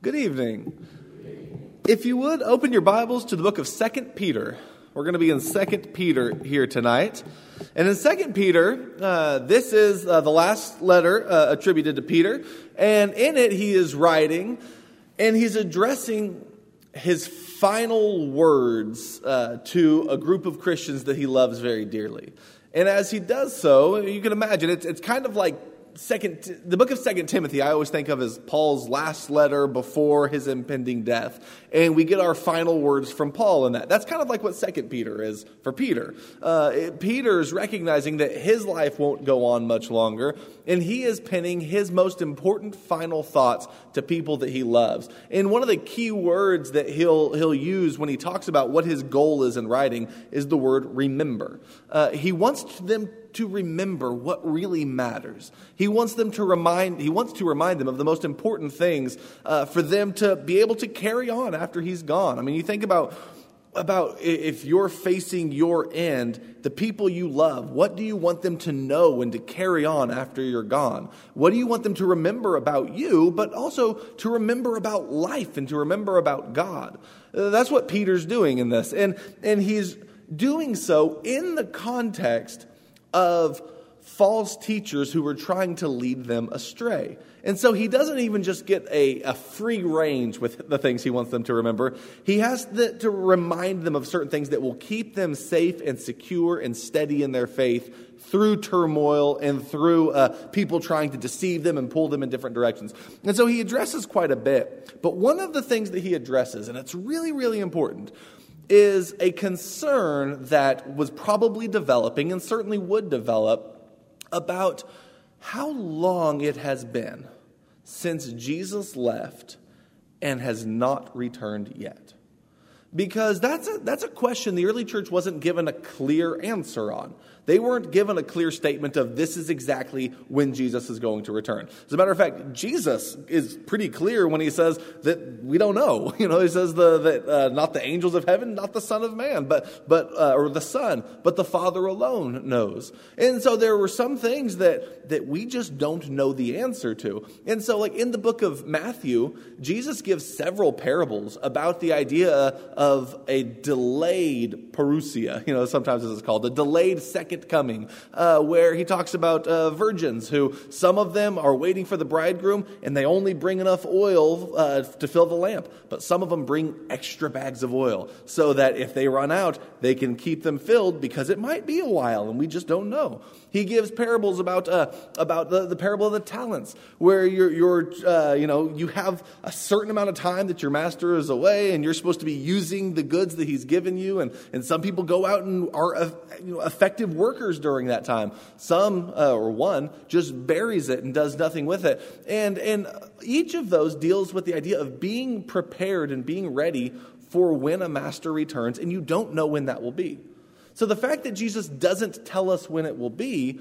Good evening. If you would open your Bibles to the book of Second Peter. We're going to be in Second Peter here tonight. And in Second Peter, uh, this is uh, the last letter uh, attributed to Peter. And in it, he is writing and he's addressing his final words uh, to a group of Christians that he loves very dearly. And as he does so, you can imagine it's, it's kind of like second the book of second timothy i always think of as paul's last letter before his impending death. And we get our final words from paul in that. That's kind of like what second peter is for peter. Uh, peter's recognizing that his life won't go on much longer and he is penning his most important final thoughts to people that he loves. And one of the key words that he'll he'll use when he talks about what his goal is in writing is the word remember. Uh, he wants them to remember what really matters. He wants them to remind, he wants to remind them of the most important things uh, for them to be able to carry on after he's gone. I mean, you think about about if you're facing your end, the people you love, what do you want them to know and to carry on after you're gone? What do you want them to remember about you, but also to remember about life and to remember about God? Uh, that's what Peter's doing in this. And, and he's doing so in the context of false teachers who were trying to lead them astray. And so he doesn't even just get a, a free range with the things he wants them to remember. He has the, to remind them of certain things that will keep them safe and secure and steady in their faith through turmoil and through uh, people trying to deceive them and pull them in different directions. And so he addresses quite a bit. But one of the things that he addresses, and it's really, really important, is a concern that was probably developing and certainly would develop about how long it has been since Jesus left and has not returned yet. Because that's a, that's a question the early church wasn't given a clear answer on. They weren't given a clear statement of this is exactly when Jesus is going to return. As a matter of fact, Jesus is pretty clear when he says that we don't know. You know, he says the, that uh, not the angels of heaven, not the Son of Man, but but uh, or the Son, but the Father alone knows. And so there were some things that that we just don't know the answer to. And so, like in the book of Matthew, Jesus gives several parables about the idea of a delayed parousia. You know, sometimes this is called a delayed second second coming, uh, where he talks about uh, virgins who some of them are waiting for the bridegroom and they only bring enough oil uh, to fill the lamp, but some of them bring extra bags of oil so that if they run out, they can keep them filled because it might be a while and we just don't know. He gives parables about uh, about the, the parable of the talents, where you're, you're uh, you know you have a certain amount of time that your master is away, and you're supposed to be using the goods that he's given you. And, and some people go out and are uh, you know, effective workers during that time. Some uh, or one just buries it and does nothing with it. And and each of those deals with the idea of being prepared and being ready for when a master returns, and you don't know when that will be. So the fact that Jesus doesn't tell us when it will be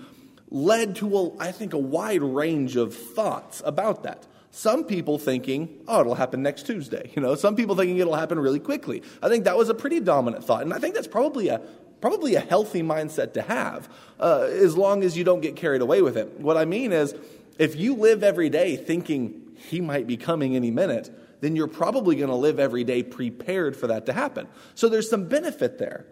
led to, a, I think, a wide range of thoughts about that. Some people thinking, oh, it'll happen next Tuesday. You know, some people thinking it'll happen really quickly. I think that was a pretty dominant thought, and I think that's probably a probably a healthy mindset to have, uh, as long as you don't get carried away with it. What I mean is, if you live every day thinking he might be coming any minute, then you're probably going to live every day prepared for that to happen. So there's some benefit there.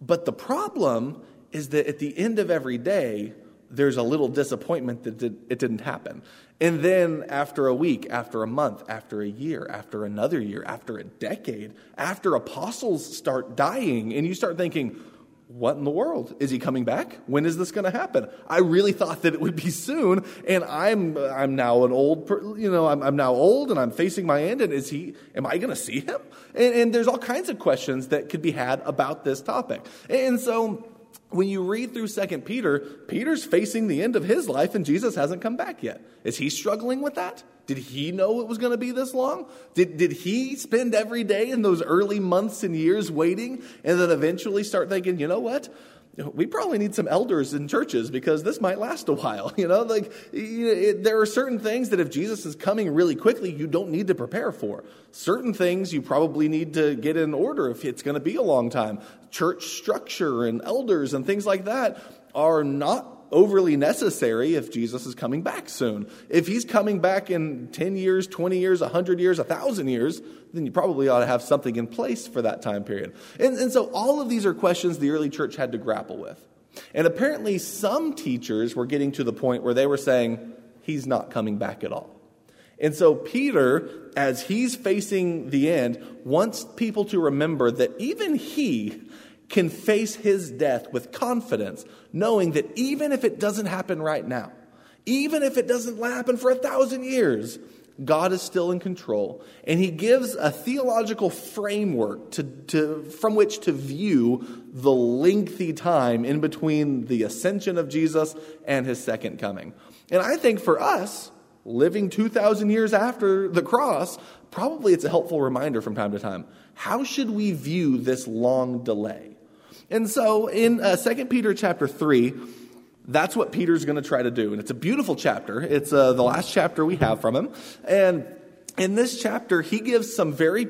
But the problem is that at the end of every day, there's a little disappointment that it didn't happen. And then after a week, after a month, after a year, after another year, after a decade, after apostles start dying, and you start thinking, what in the world? Is he coming back? When is this going to happen? I really thought that it would be soon, and I'm I'm now an old, you know, I'm, I'm now old, and I'm facing my end. And is he? Am I going to see him? And, and there's all kinds of questions that could be had about this topic. And so when you read through Second Peter, Peter's facing the end of his life, and Jesus hasn't come back yet. Is he struggling with that? Did he know it was going to be this long? Did, did he spend every day in those early months and years waiting and then eventually start thinking, you know what? We probably need some elders in churches because this might last a while. You know, like it, there are certain things that if Jesus is coming really quickly, you don't need to prepare for. Certain things you probably need to get in order if it's going to be a long time. Church structure and elders and things like that are not overly necessary if Jesus is coming back soon. If he's coming back in 10 years, 20 years, 100 years, 1,000 years, then you probably ought to have something in place for that time period. And, and so all of these are questions the early church had to grapple with. And apparently, some teachers were getting to the point where they were saying, he's not coming back at all. And so, Peter, as he's facing the end, wants people to remember that even he can face his death with confidence, knowing that even if it doesn't happen right now, even if it doesn't happen for a thousand years, God is still in control. And he gives a theological framework to, to, from which to view the lengthy time in between the ascension of Jesus and his second coming. And I think for us, living 2,000 years after the cross, probably it's a helpful reminder from time to time. How should we view this long delay? And so in uh, 2 Peter chapter 3, that's what Peter's going to try to do. And it's a beautiful chapter. It's uh, the last chapter we have from him. And in this chapter, he gives some very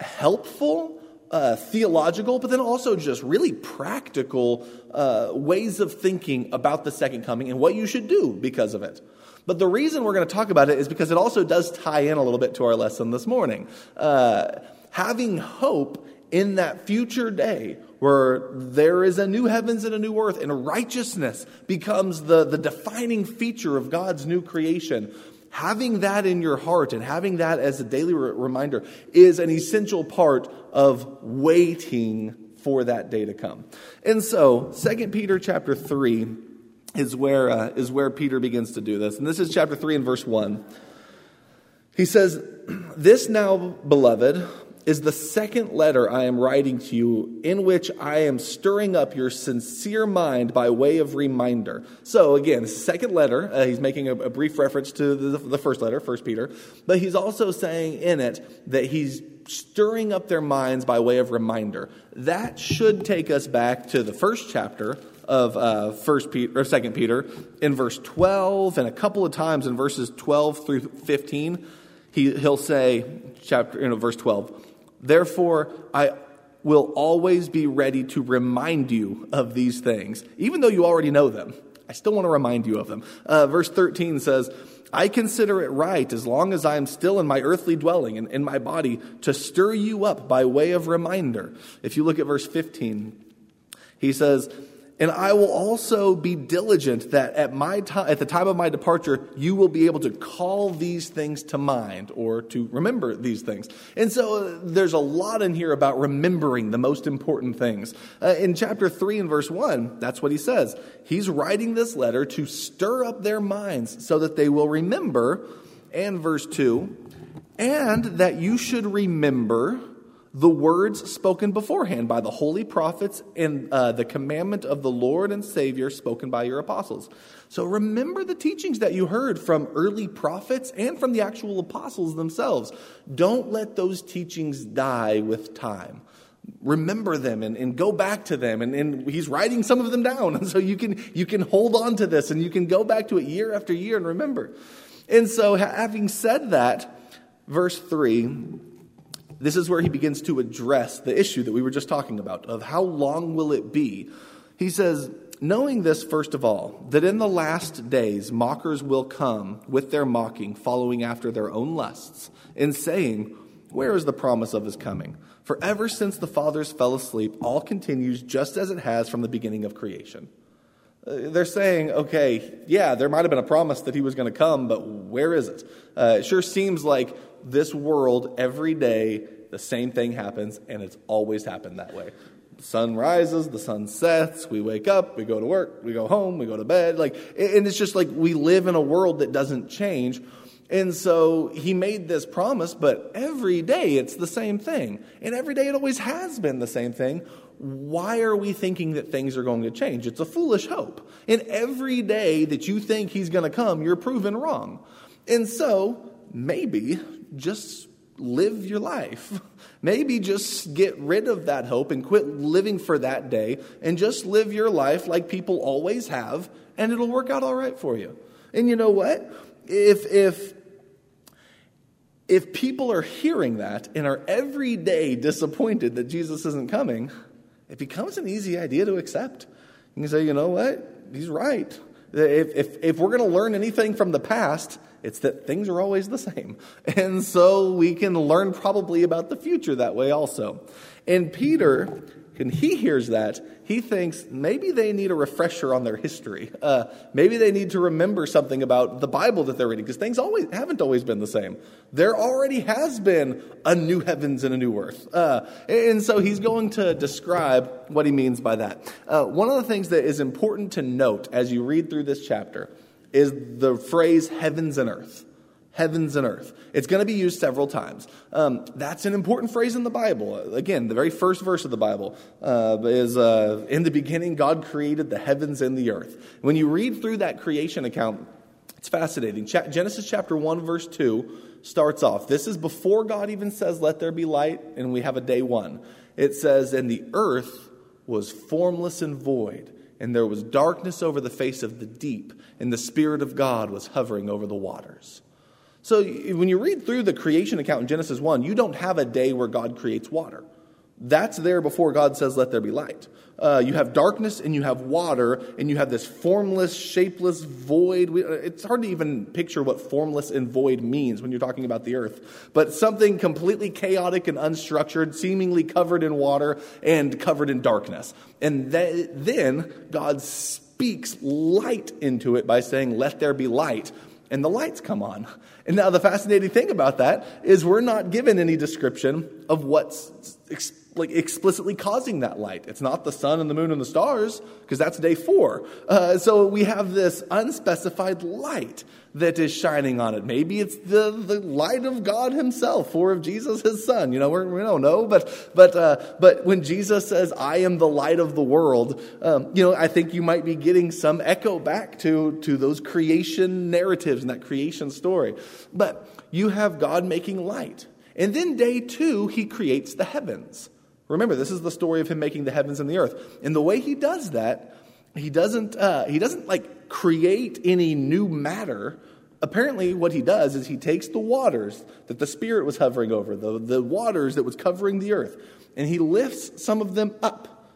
helpful, uh, theological, but then also just really practical uh, ways of thinking about the second coming and what you should do because of it. But the reason we're going to talk about it is because it also does tie in a little bit to our lesson this morning. Uh, having hope in that future day where there is a new heavens and a new earth, and righteousness becomes the, the defining feature of God's new creation. Having that in your heart and having that as a daily re- reminder is an essential part of waiting for that day to come. And so, 2 Peter chapter 3 is where, uh, is where Peter begins to do this. And this is chapter 3 and verse 1. He says, This now, beloved, is the second letter I am writing to you, in which I am stirring up your sincere mind by way of reminder. So, again, second letter, uh, he's making a, a, brief reference to the, the first letter, First Peter, but he's also saying in it that he's stirring up their minds by way of reminder. That should take us back to the first chapter of uh, First Peter or Second Peter in verse 12, and a couple of times in verses 12 through 15. He, he'll say, chapter, you know, verse 12, Therefore, I will always be ready to remind you of these things, even though you already know them. I still want to remind you of them. Uh, verse 13 says, I consider it right, as long as I am still in my earthly dwelling and in my body, to stir you up by way of reminder. If you look at verse 15, he says, and I will also be diligent that at my time, at the time of my departure, you will be able to call these things to mind or to remember these things. And so uh, there's a lot in here about remembering the most important things. Uh, in chapter 3 and verse 1, that's what he says. He's writing this letter to stir up their minds so that they will remember. And verse 2, and that you should remember the words spoken beforehand by the holy prophets and uh, the commandment of the Lord and Savior spoken by your apostles. So remember the teachings that you heard from early prophets and from the actual apostles themselves. Don't let those teachings die with time. Remember them and, and go back to them. And, and he's writing some of them down. And so you can, you can hold on to this and you can go back to it year after year and remember. And so, having said that, verse 3 this is where he begins to address the issue that we were just talking about of how long will it be. He says, Knowing this, first of all, that in the last days mockers will come with their mocking, following after their own lusts, and saying, Where is the promise of his coming? For ever since the fathers fell asleep, all continues just as it has from the beginning of creation. Uh, they're saying, okay, yeah, there might have been a promise that he was going to come, but where is it? Uh, it sure seems like this world, every day, the same thing happens, and it's always happened that way. The sun rises, the sun sets, we wake up, we go to work, we go home, we go to bed. Like, and it's just like we live in a world that doesn't change. And so he made this promise, but every day it's the same thing. And every day it always has been the same thing. Why are we thinking that things are going to change? It's a foolish hope. And every day that you think he's going to come, you're proven wrong. And so maybe just live your life. Maybe just get rid of that hope and quit living for that day and just live your life like people always have, and it'll work out all right for you. And you know what? If, if, if people are hearing that and are every day disappointed that Jesus isn't coming, it becomes an easy idea to accept. You can say, you know what? he's right. If, if, if we're going to learn anything from the past, it's that things are always the same. And so we can learn probably about the future that way also. And Peter and he hears that, he thinks maybe they need a refresher on their history. Uh, maybe they need to remember something about the Bible that they're reading, because things always haven't always been the same. There already has been a new heavens and a new earth. Uh, and so he's going to describe what he means by that. Uh, one of the things that is important to note as you read through this chapter is the phrase heavens and earth heavens and earth. It's going to be used several times. Um, that's an important phrase in the Bible. Again, the very first verse of the Bible uh, is uh, In the beginning, God created the heavens and the earth. When you read through that creation account, it's fascinating. Ch- Genesis chapter 1, verse 2 starts off. This is before God even says, Let there be light, and we have a day one. It says, And the earth was formless and void and there was darkness over the face of the deep, and the Spirit of God was hovering over the waters. So when you read through the creation account in Genesis 1, you don't have a day where God creates water. That's there before God says, Let there be light. Uh, you have darkness and you have water, and you have this formless, shapeless void. Uh, it's hard to even picture what formless and void means when you're talking about the earth, but something completely chaotic and unstructured, seemingly covered in water and covered in darkness. And th- then God speaks light into it by saying, Let there be light and the lights come on. And now the fascinating thing about that is we're not given any description of what's like explicitly causing that light. It's not the sun and the moon and the stars because that's day four. Uh, so we have this unspecified light that is shining on it. Maybe it's the, the light of God Himself or of Jesus, His Son. You know, we're, we do not know, but but uh, but when Jesus says, "I am the light of the world," um, you know, I think you might be getting some echo back to to those creation narratives and that creation story. But you have God making light, and then day two, He creates the heavens. Remember, this is the story of Him making the heavens and the earth, and the way He does that he doesn't, uh, he doesn't like create any new matter. Apparently, what he does is he takes the waters that the Spirit was hovering over, the, the waters that was covering the earth, and he lifts some of them up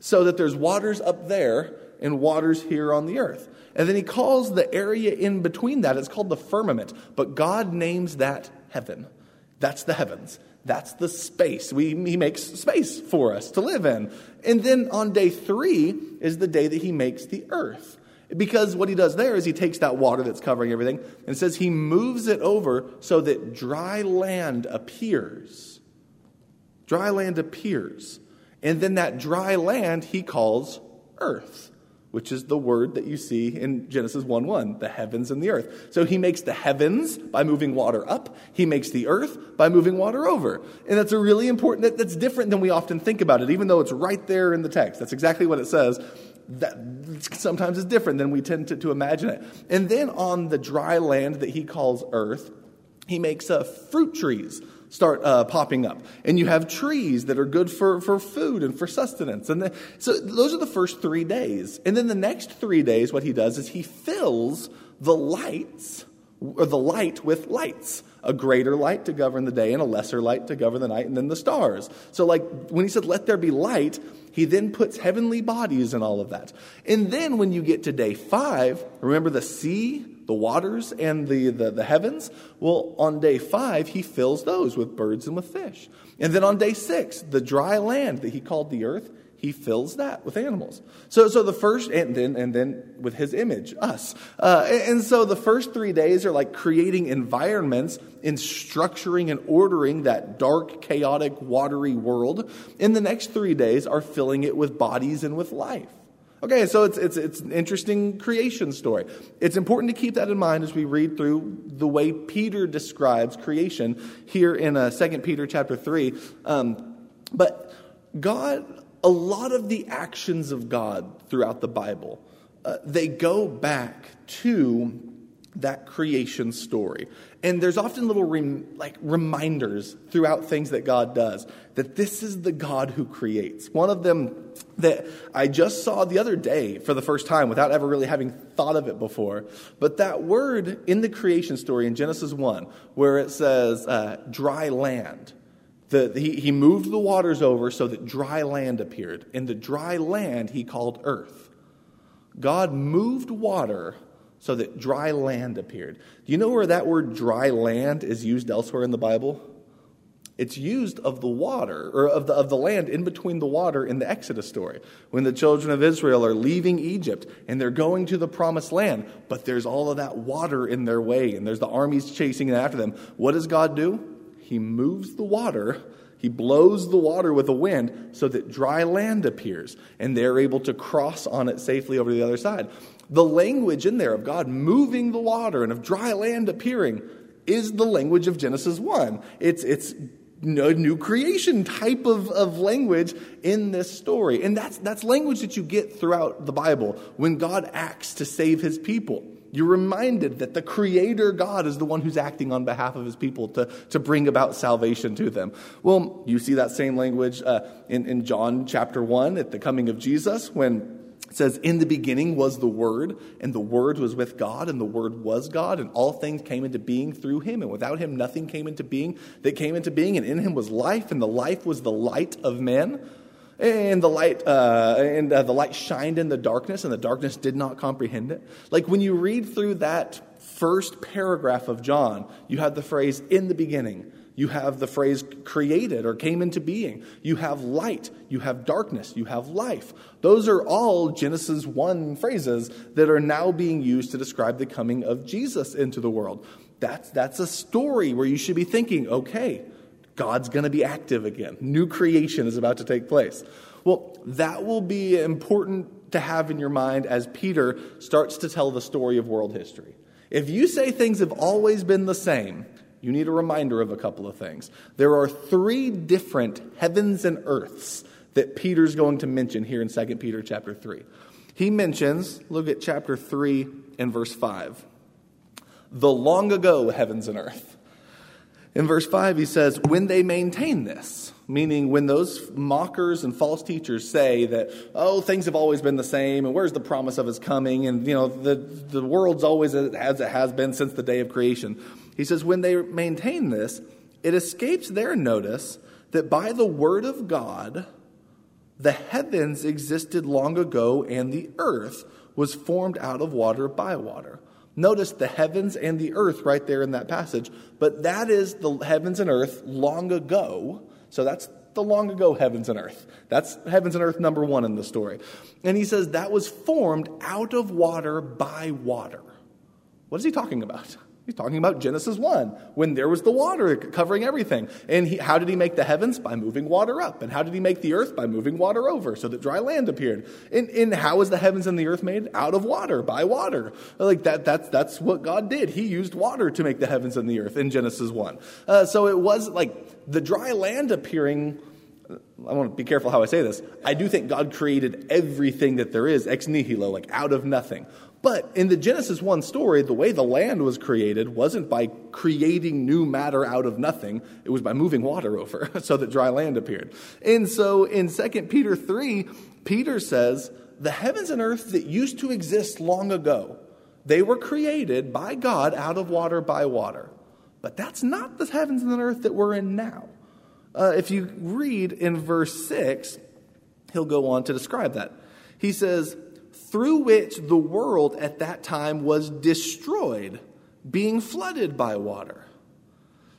so that there's waters up there and waters here on the earth. And then he calls the area in between that, it's called the firmament, but God names that heaven. That's the heavens. That's the space. We, he makes space for us to live in. And then on day three is the day that he makes the earth. Because what he does there is he takes that water that's covering everything and says he moves it over so that dry land appears. Dry land appears. And then that dry land he calls earth which is the word that you see in Genesis 1 1, the heavens and the earth. So he makes the heavens by moving water up, he makes the earth by moving water over. And that's a really important, that, that's different than we often think about it, even though it's right there in the text. That's exactly what it says. That sometimes is different than we tend to, to imagine it. And then on the dry land that he calls earth, he makes uh, fruit trees start uh, popping up. And you have trees that are good for, for food and for sustenance. And the, so those are the first three days. And then the next three days, what he does is he fills the lights, or the light with lights. A greater light to govern the day and a lesser light to govern the night, and then the stars. So, like when he said, Let there be light, he then puts heavenly bodies in all of that. And then when you get to day five, remember the sea the waters and the, the, the, heavens. Well, on day five, he fills those with birds and with fish. And then on day six, the dry land that he called the earth, he fills that with animals. So, so the first, and then, and then with his image, us. Uh, and, so the first three days are like creating environments in structuring and ordering that dark, chaotic, watery world. And the next three days are filling it with bodies and with life. Okay, so it's, it's, it's an interesting creation story. It's important to keep that in mind as we read through the way Peter describes creation here in uh, 2 Peter chapter 3. Um, but God, a lot of the actions of God throughout the Bible, uh, they go back to that creation story. And there's often little rem- like reminders throughout things that God does that this is the God who creates. One of them that I just saw the other day for the first time without ever really having thought of it before. But that word in the creation story in Genesis 1, where it says uh, dry land, the, he, he moved the waters over so that dry land appeared. And the dry land he called earth. God moved water so that dry land appeared. Do you know where that word dry land is used elsewhere in the Bible? It's used of the water, or of the, of the land in between the water in the Exodus story. When the children of Israel are leaving Egypt and they're going to the promised land, but there's all of that water in their way and there's the armies chasing after them. What does God do? He moves the water he blows the water with a wind so that dry land appears, and they're able to cross on it safely over to the other side. The language in there of God moving the water and of dry land appearing is the language of Genesis 1. It's, it's a new creation type of, of language in this story. And that's, that's language that you get throughout the Bible when God acts to save his people. You're reminded that the Creator God is the one who's acting on behalf of His people to, to bring about salvation to them. Well, you see that same language uh, in, in John chapter 1 at the coming of Jesus when it says, In the beginning was the Word, and the Word was with God, and the Word was God, and all things came into being through Him, and without Him nothing came into being that came into being, and in Him was life, and the life was the light of men. And the light, uh, and uh, the light shined in the darkness, and the darkness did not comprehend it. Like when you read through that first paragraph of John, you have the phrase "in the beginning." You have the phrase created or came into being. You have light. You have darkness. You have life. Those are all Genesis 1 phrases that are now being used to describe the coming of Jesus into the world. That's, that's a story where you should be thinking, okay, God's going to be active again. New creation is about to take place. Well, that will be important to have in your mind as Peter starts to tell the story of world history. If you say things have always been the same, you need a reminder of a couple of things. There are three different heavens and earths that Peter's going to mention here in 2 Peter chapter 3. He mentions, look at chapter 3 and verse 5, the long ago heavens and earth. In verse 5, he says, When they maintain this, meaning when those mockers and false teachers say that, oh, things have always been the same, and where's the promise of his coming, and, you know, the, the world's always as it has been since the day of creation. He says, when they maintain this, it escapes their notice that by the word of God, the heavens existed long ago, and the earth was formed out of water by water. Notice the heavens and the earth right there in that passage, but that is the heavens and earth long ago. So that's the long ago heavens and earth. That's heavens and earth number one in the story. And he says that was formed out of water by water. What is he talking about? He's talking about Genesis 1, when there was the water covering everything. And he, how did he make the heavens? By moving water up. And how did he make the earth? By moving water over so that dry land appeared. And, and how was the heavens and the earth made? Out of water, by water. Like that, that's, that's what God did. He used water to make the heavens and the earth in Genesis 1. Uh, so it was like the dry land appearing I want to be careful how I say this. I do think God created everything that there is ex nihilo, like out of nothing. But in the Genesis 1 story, the way the land was created wasn't by creating new matter out of nothing, it was by moving water over so that dry land appeared. And so in 2 Peter 3, Peter says, The heavens and earth that used to exist long ago, they were created by God out of water by water. But that's not the heavens and the earth that we're in now. Uh, if you read in verse 6, he'll go on to describe that. He says, through which the world at that time was destroyed, being flooded by water.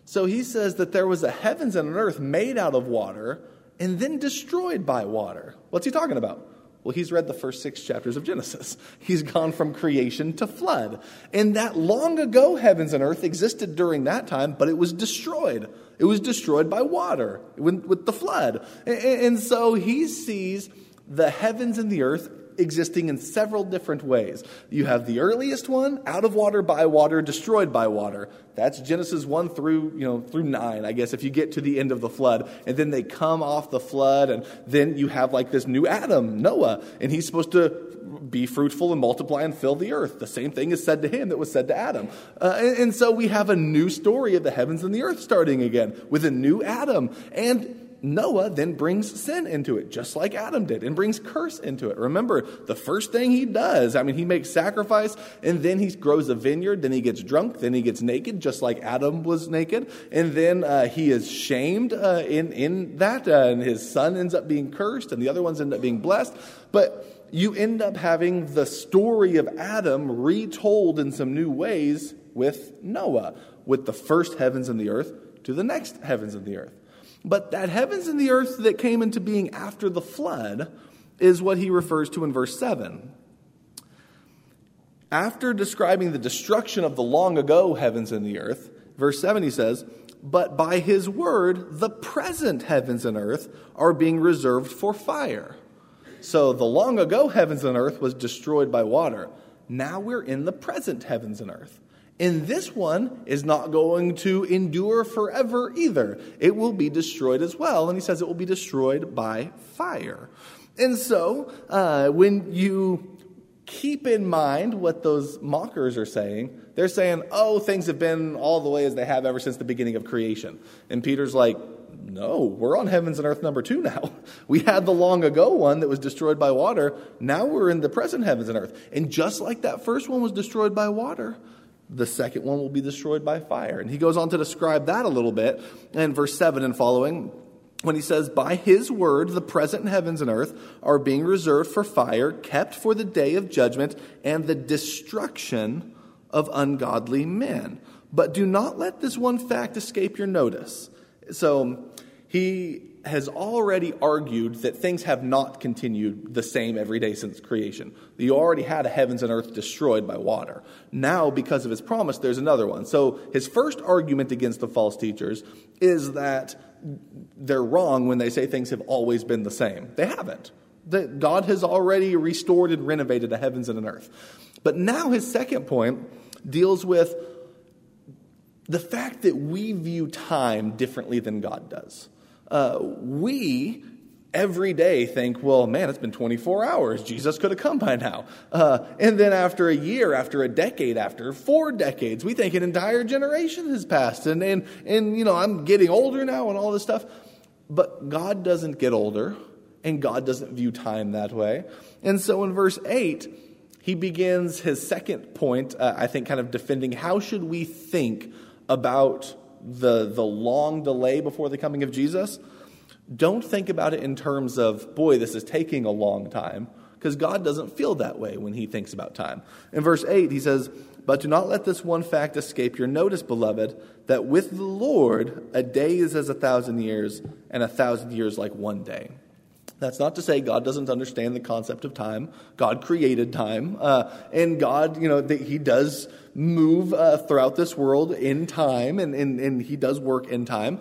So he says that there was a heavens and an earth made out of water and then destroyed by water. What's he talking about? Well, he's read the first six chapters of Genesis. He's gone from creation to flood. And that long ago heavens and earth existed during that time, but it was destroyed. It was destroyed by water with, the flood. And so he sees the heavens and the earth existing in several different ways. You have the earliest one, out of water, by water, destroyed by water. That's Genesis 1 through, you know, through 9, I guess, if you get to the end of the flood. And then they come off the flood, and then you have like this new Adam, Noah, and he's supposed to be fruitful and multiply and fill the earth. The same thing is said to him that was said to Adam. Uh, and, and so we have a new story of the heavens and the earth starting again with a new Adam. And Noah then brings sin into it, just like Adam did, and brings curse into it. Remember, the first thing he does, I mean, he makes sacrifice, and then he grows a vineyard, then he gets drunk, then he gets naked, just like Adam was naked, and then uh, he is shamed uh, in, in that, uh, and his son ends up being cursed, and the other ones end up being blessed. But you end up having the story of Adam retold in some new ways with Noah, with the first heavens and the earth to the next heavens and the earth. But that heavens and the earth that came into being after the flood is what he refers to in verse 7. After describing the destruction of the long ago heavens and the earth, verse 7 he says, But by his word, the present heavens and earth are being reserved for fire. So the long ago heavens and earth was destroyed by water. Now we're in the present heavens and earth. And this one is not going to endure forever either. It will be destroyed as well. And he says it will be destroyed by fire. And so, uh, when you keep in mind what those mockers are saying, they're saying, oh, things have been all the way as they have ever since the beginning of creation. And Peter's like, no, we're on heavens and earth number two now. We had the long ago one that was destroyed by water. Now we're in the present heavens and earth. And just like that first one was destroyed by water, the second one will be destroyed by fire. And he goes on to describe that a little bit in verse 7 and following when he says, By his word, the present heavens and earth are being reserved for fire, kept for the day of judgment and the destruction of ungodly men. But do not let this one fact escape your notice. So he has already argued that things have not continued the same every day since creation. You already had a heavens and earth destroyed by water. Now, because of his promise, there's another one. So his first argument against the false teachers is that they're wrong when they say things have always been the same. They haven't. That God has already restored and renovated the heavens and an earth. But now his second point deals with the fact that we view time differently than God does. Uh, we every day think, well, man, it's been 24 hours. Jesus could have come by now. Uh, and then after a year, after a decade, after four decades, we think an entire generation has passed. And, and, and, you know, I'm getting older now and all this stuff. But God doesn't get older, and God doesn't view time that way. And so in verse 8, he begins his second point, uh, I think, kind of defending how should we think about the, the long delay before the coming of Jesus, don't think about it in terms of, boy, this is taking a long time, because God doesn't feel that way when he thinks about time. In verse 8, he says, But do not let this one fact escape your notice, beloved, that with the Lord a day is as a thousand years, and a thousand years like one day. That's not to say God doesn't understand the concept of time. God created time, uh, and God, you know, the, He does move uh, throughout this world in time, and, and, and He does work in time.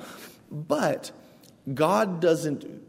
But God doesn't.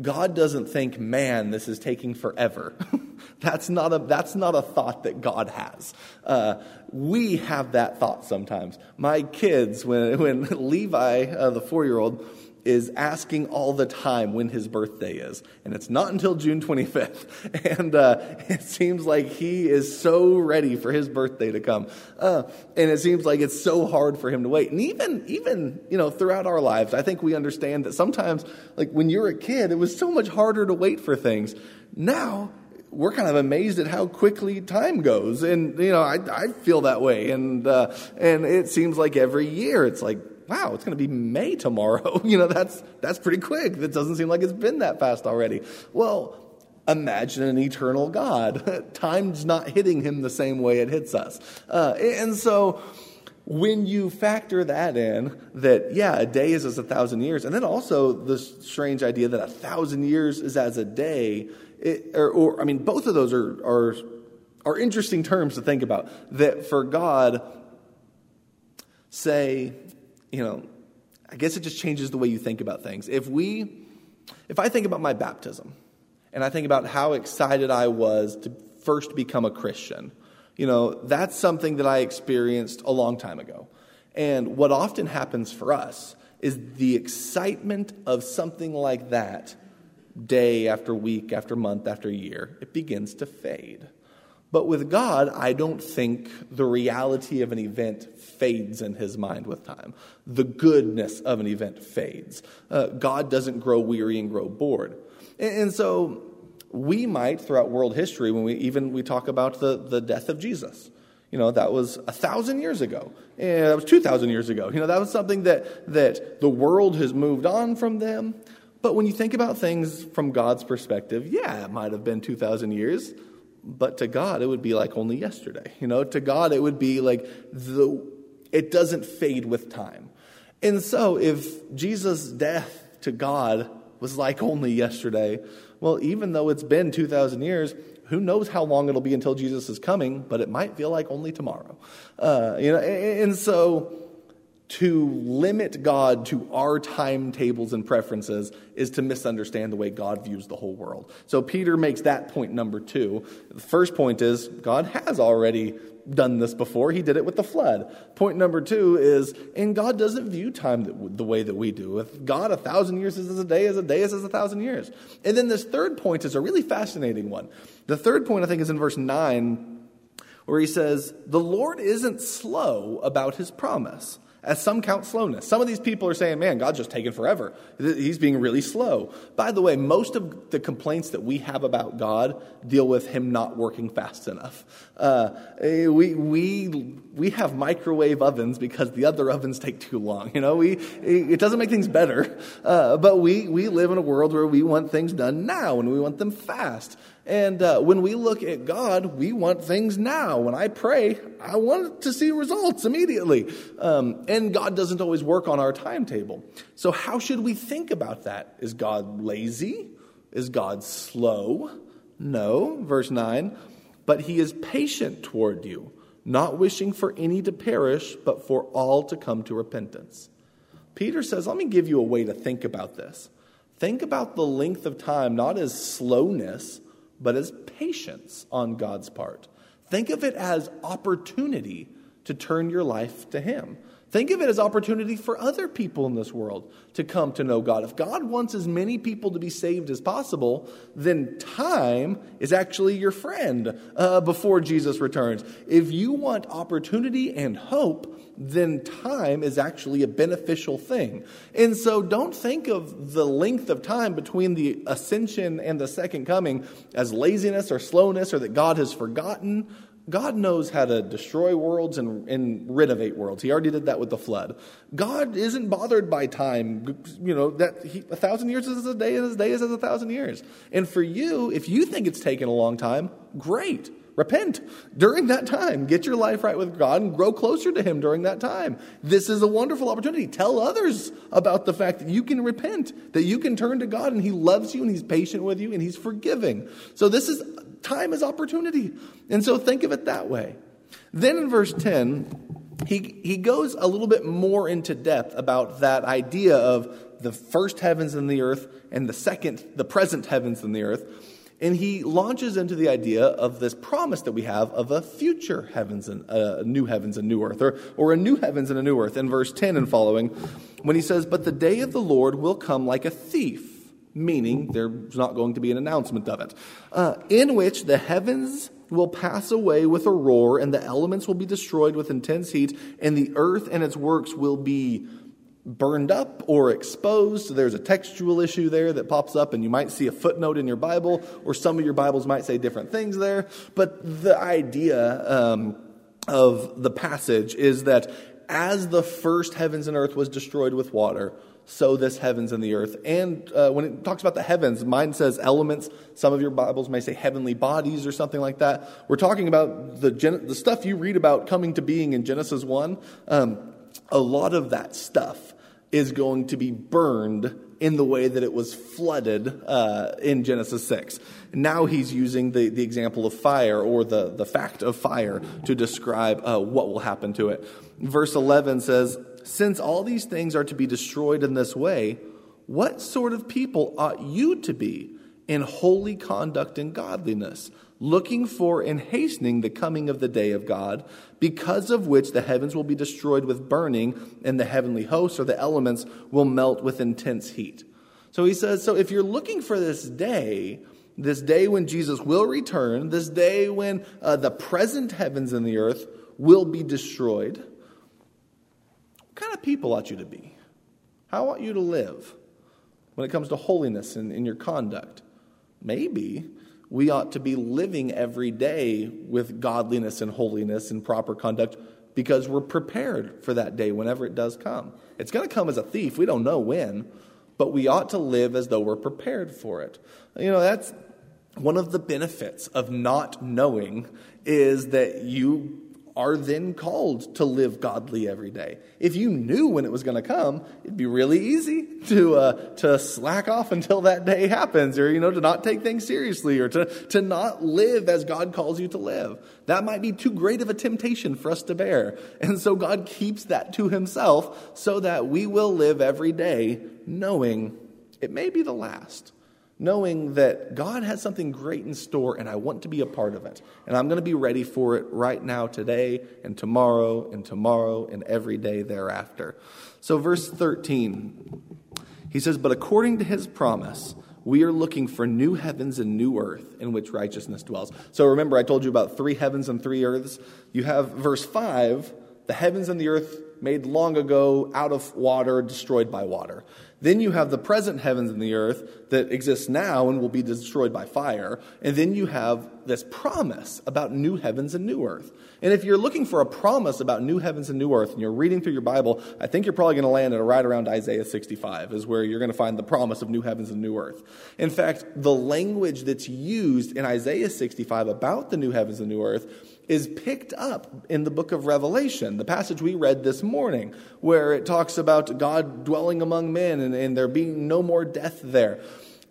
God doesn't think, man, this is taking forever. that's, not a, that's not a thought that God has. Uh, we have that thought sometimes. My kids, when, when Levi, uh, the four year old, is asking all the time when his birthday is. And it's not until June 25th. And uh, it seems like he is so ready for his birthday to come. Uh, and it seems like it's so hard for him to wait. And even, even, you know, throughout our lives, I think we understand that sometimes, like when you're a kid, it was so much harder to wait for things. Now, we're kind of amazed at how quickly time goes. And, you know, I, I feel that way. And, uh, and it seems like every year it's like, wow, it's going to be May tomorrow. you know, that's, that's pretty quick. That doesn't seem like it's been that fast already. Well, imagine an eternal God. Time's not hitting him the same way it hits us. Uh, and so, when you factor that in, that, yeah, a day is as a thousand years, and then also the strange idea that a thousand years is as a day, it, or, or, I mean, both of those are, are, are interesting terms to think about. That for God, say, you know, I guess it just changes the way you think about things. If we, if I think about my baptism, and I think about how excited I was to first become a Christian, you know, that's something that I experienced a long time ago. And what often happens for us is the excitement of something like that, day after week, after month, after year, it begins to fade. But with God, I don't think the reality of an event fades in his mind with time. The goodness of an event fades. Uh, God doesn't grow weary and grow bored. And, and, so we might, throughout world history, when we even we talk about the, the death of Jesus, you know, that was a thousand years ago. That was 2,000 years ago. You know, that was something that, that the world has moved on from them. But when you think about things from God's perspective, yeah, it might have been 2,000 years, but to God, it would be like only yesterday. You know, to God, it would be like the, it doesn't fade with time. And so, if Jesus' death to God was like only yesterday, well, even though it's been 2,000 years, who knows how long it'll be until Jesus is coming, but it might feel like only tomorrow. Uh, you know, and, and so to limit God to our timetables and preferences is to misunderstand the way God views the whole world. So Peter makes that point number two. The first point is God has already done this before. He did it with the flood. Point number two is, and God doesn't view time the way that we do. With God, a thousand years is as a day, as a day is as a thousand years. And then this third point is a really fascinating one. The third point, I think, is in verse 9, where he says, The Lord isn't slow about his promise as some count slowness. Some of these people are saying, man, God's just taking forever. He's being really slow. By the way, most of the complaints that we have about God deal with Him not working fast enough. Uh, eh, we, we, we have microwave ovens because the other ovens take too long. You know, we, it doesn't make things better, uh, but we, we live in a world where we want things done now and we want them fast. And uh, when we look at God, we want things now. When I pray, I want to see results immediately. Um, and God doesn't always work on our timetable. So, how should we think about that? Is God lazy? Is God slow? No. Verse 9. But he is patient toward you, not wishing for any to perish, but for all to come to repentance. Peter says, Let me give you a way to think about this. Think about the length of time, not as slowness but as patience on God's part. Think of it as opportunity to turn your life to Him. Think of it as opportunity for other people in this world to come to know God. If God wants as many people to be saved as possible, then time is actually your friend uh, before Jesus returns. If you want opportunity and hope, then time is actually a beneficial thing. And so don't think of the length of time between the ascension and the second coming as laziness or slowness or that God has forgotten. God knows how to destroy worlds and, and renovate worlds. He already did that with the flood. God isn't bothered by time. You know, that he, a thousand years is a day, and a day is as a thousand years. And for you, if you think it's taken a long time, great. Repent during that time. Get your life right with God and grow closer to Him during that time. This is a wonderful opportunity. Tell others about the fact that you can repent, that you can turn to God and He loves you and He's patient with you and He's forgiving. So this is time is opportunity. And so think of it that way. Then in verse 10, he, he goes a little bit more into depth about that idea of the first heavens and the earth and the second, the present heavens and the earth. And he launches into the idea of this promise that we have of a future heavens and uh, new heavens and new earth, or, or a new heavens and a new earth in verse 10 and following, when he says, But the day of the Lord will come like a thief meaning there's not going to be an announcement of it, uh, in which the heavens will pass away with a roar, and the elements will be destroyed with intense heat, and the earth and its works will be burned up or exposed. There's a textual issue there that pops up, and you might see a footnote in your Bible, or some of your Bibles might say different things there. But the idea um, of the passage is that as the first heavens and earth was destroyed with water, so this heavens and the earth. And uh, when it talks about the heavens, mine says elements. Some of your Bibles may say heavenly bodies or something like that. We're talking about the, the stuff you read about coming to being in Genesis 1. Um, a lot of that stuff is going to be burned in the way that it was flooded uh, in Genesis 6. Now he's using the, the example of fire or the, the fact of fire to describe uh, what will happen to it. Verse 11 says, since all these things are to be destroyed in this way, what sort of people ought you to be in holy conduct and godliness, looking for and hastening the coming of the day of God, because of which the heavens will be destroyed with burning, and the heavenly hosts or the elements will melt with intense heat? So he says, So if you're looking for this day, this day when Jesus will return, this day when uh, the present heavens and the earth will be destroyed, what kind of people ought you to be? How ought you to live when it comes to holiness in, in your conduct? Maybe we ought to be living every day with godliness and holiness and proper conduct because we're prepared for that day whenever it does come. It's going to come as a thief. We don't know when, but we ought to live as though we're prepared for it. You know, that's one of the benefits of not knowing is that you are then called to live godly every day. If you knew when it was going to come, it'd be really easy to uh, to slack off until that day happens, or you know, to not take things seriously, or to to not live as God calls you to live. That might be too great of a temptation for us to bear, and so God keeps that to Himself, so that we will live every day knowing it may be the last knowing that God has something great in store and I want to be a part of it. And I'm going to be ready for it right now, today, and tomorrow, and tomorrow, and every day thereafter. So, verse 13, he says, But according to his promise, we are looking for new heavens and new earth in which righteousness dwells. So, remember, I told you about three heavens and three earths. You have verse 5 the heavens and the earth made long ago out of water, destroyed by water. Then you have the present heavens and the earth that exist now and will be destroyed by fire. And then you have this promise about new heavens and new earth. And if you're looking for a promise about new heavens and new earth and you're reading through your Bible, I think you're probably going to land at right around Isaiah 65 is where you're going to find the promise of new heavens and new earth. In fact, the language that's used in Isaiah 65 about the new heavens and new earth is picked up in the book of Revelation, the passage we read this morning, where it talks about God dwelling among men and, and there being no more death there.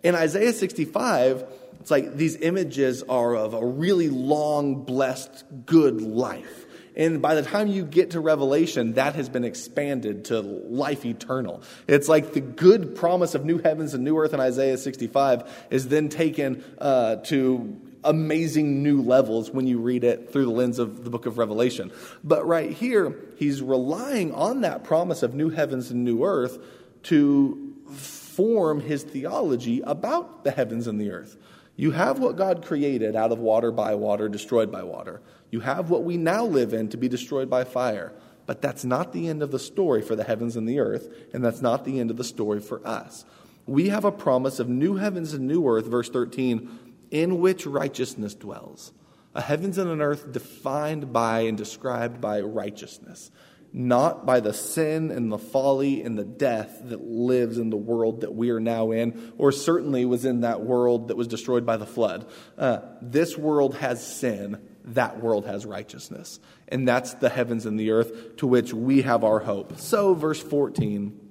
In Isaiah 65, it's like these images are of a really long, blessed, good life. And by the time you get to Revelation, that has been expanded to life eternal. It's like the good promise of new heavens and new earth in Isaiah 65 is then taken uh, to amazing new levels when you read it through the lens of the book of Revelation. But right here, he's relying on that promise of new heavens and new earth to form his theology about the heavens and the earth. You have what God created out of water, by water, destroyed by water. You have what we now live in to be destroyed by fire. But that's not the end of the story for the heavens and the earth, and that's not the end of the story for us. We have a promise of new heavens and new earth, verse 13, in which righteousness dwells. A heavens and an earth defined by and described by righteousness, not by the sin and the folly and the death that lives in the world that we are now in, or certainly was in that world that was destroyed by the flood. Uh, this world has sin, that world has righteousness. And that's the heavens and the earth to which we have our hope. So, verse 14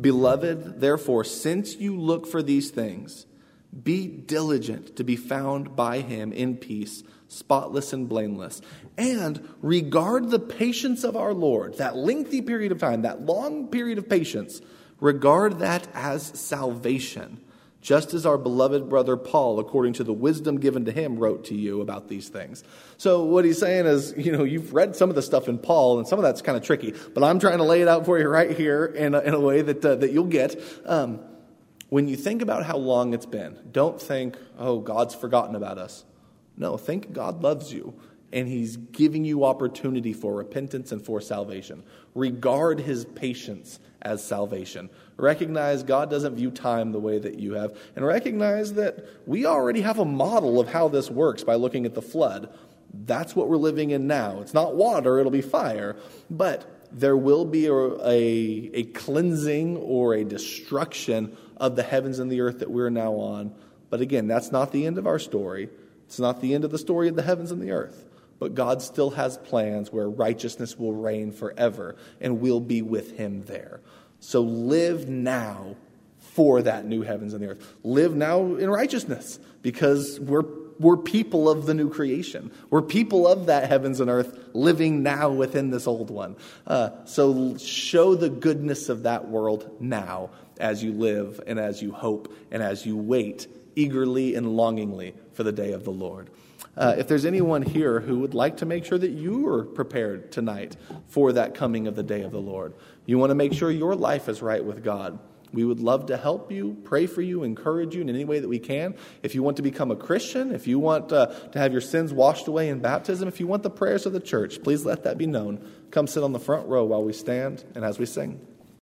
Beloved, therefore, since you look for these things, be diligent to be found by him in peace, spotless and blameless. And regard the patience of our Lord, that lengthy period of time, that long period of patience, regard that as salvation, just as our beloved brother Paul, according to the wisdom given to him, wrote to you about these things. So, what he's saying is, you know, you've read some of the stuff in Paul, and some of that's kind of tricky, but I'm trying to lay it out for you right here in a, in a way that, uh, that you'll get. Um, when you think about how long it's been, don't think, oh, God's forgotten about us. No, think God loves you and he's giving you opportunity for repentance and for salvation. Regard his patience as salvation. Recognize God doesn't view time the way that you have, and recognize that we already have a model of how this works by looking at the flood. That's what we're living in now. It's not water, it'll be fire, but there will be a, a, a cleansing or a destruction of the heavens and the earth that we're now on. But again, that's not the end of our story. It's not the end of the story of the heavens and the earth. But God still has plans where righteousness will reign forever and we'll be with Him there. So live now for that new heavens and the earth. Live now in righteousness because we're we're people of the new creation. We're people of that heavens and earth living now within this old one. Uh, so show the goodness of that world now as you live and as you hope and as you wait eagerly and longingly for the day of the Lord. Uh, if there's anyone here who would like to make sure that you are prepared tonight for that coming of the day of the Lord, you want to make sure your life is right with God. We would love to help you, pray for you, encourage you in any way that we can. If you want to become a Christian, if you want uh, to have your sins washed away in baptism, if you want the prayers of the church, please let that be known. Come sit on the front row while we stand and as we sing.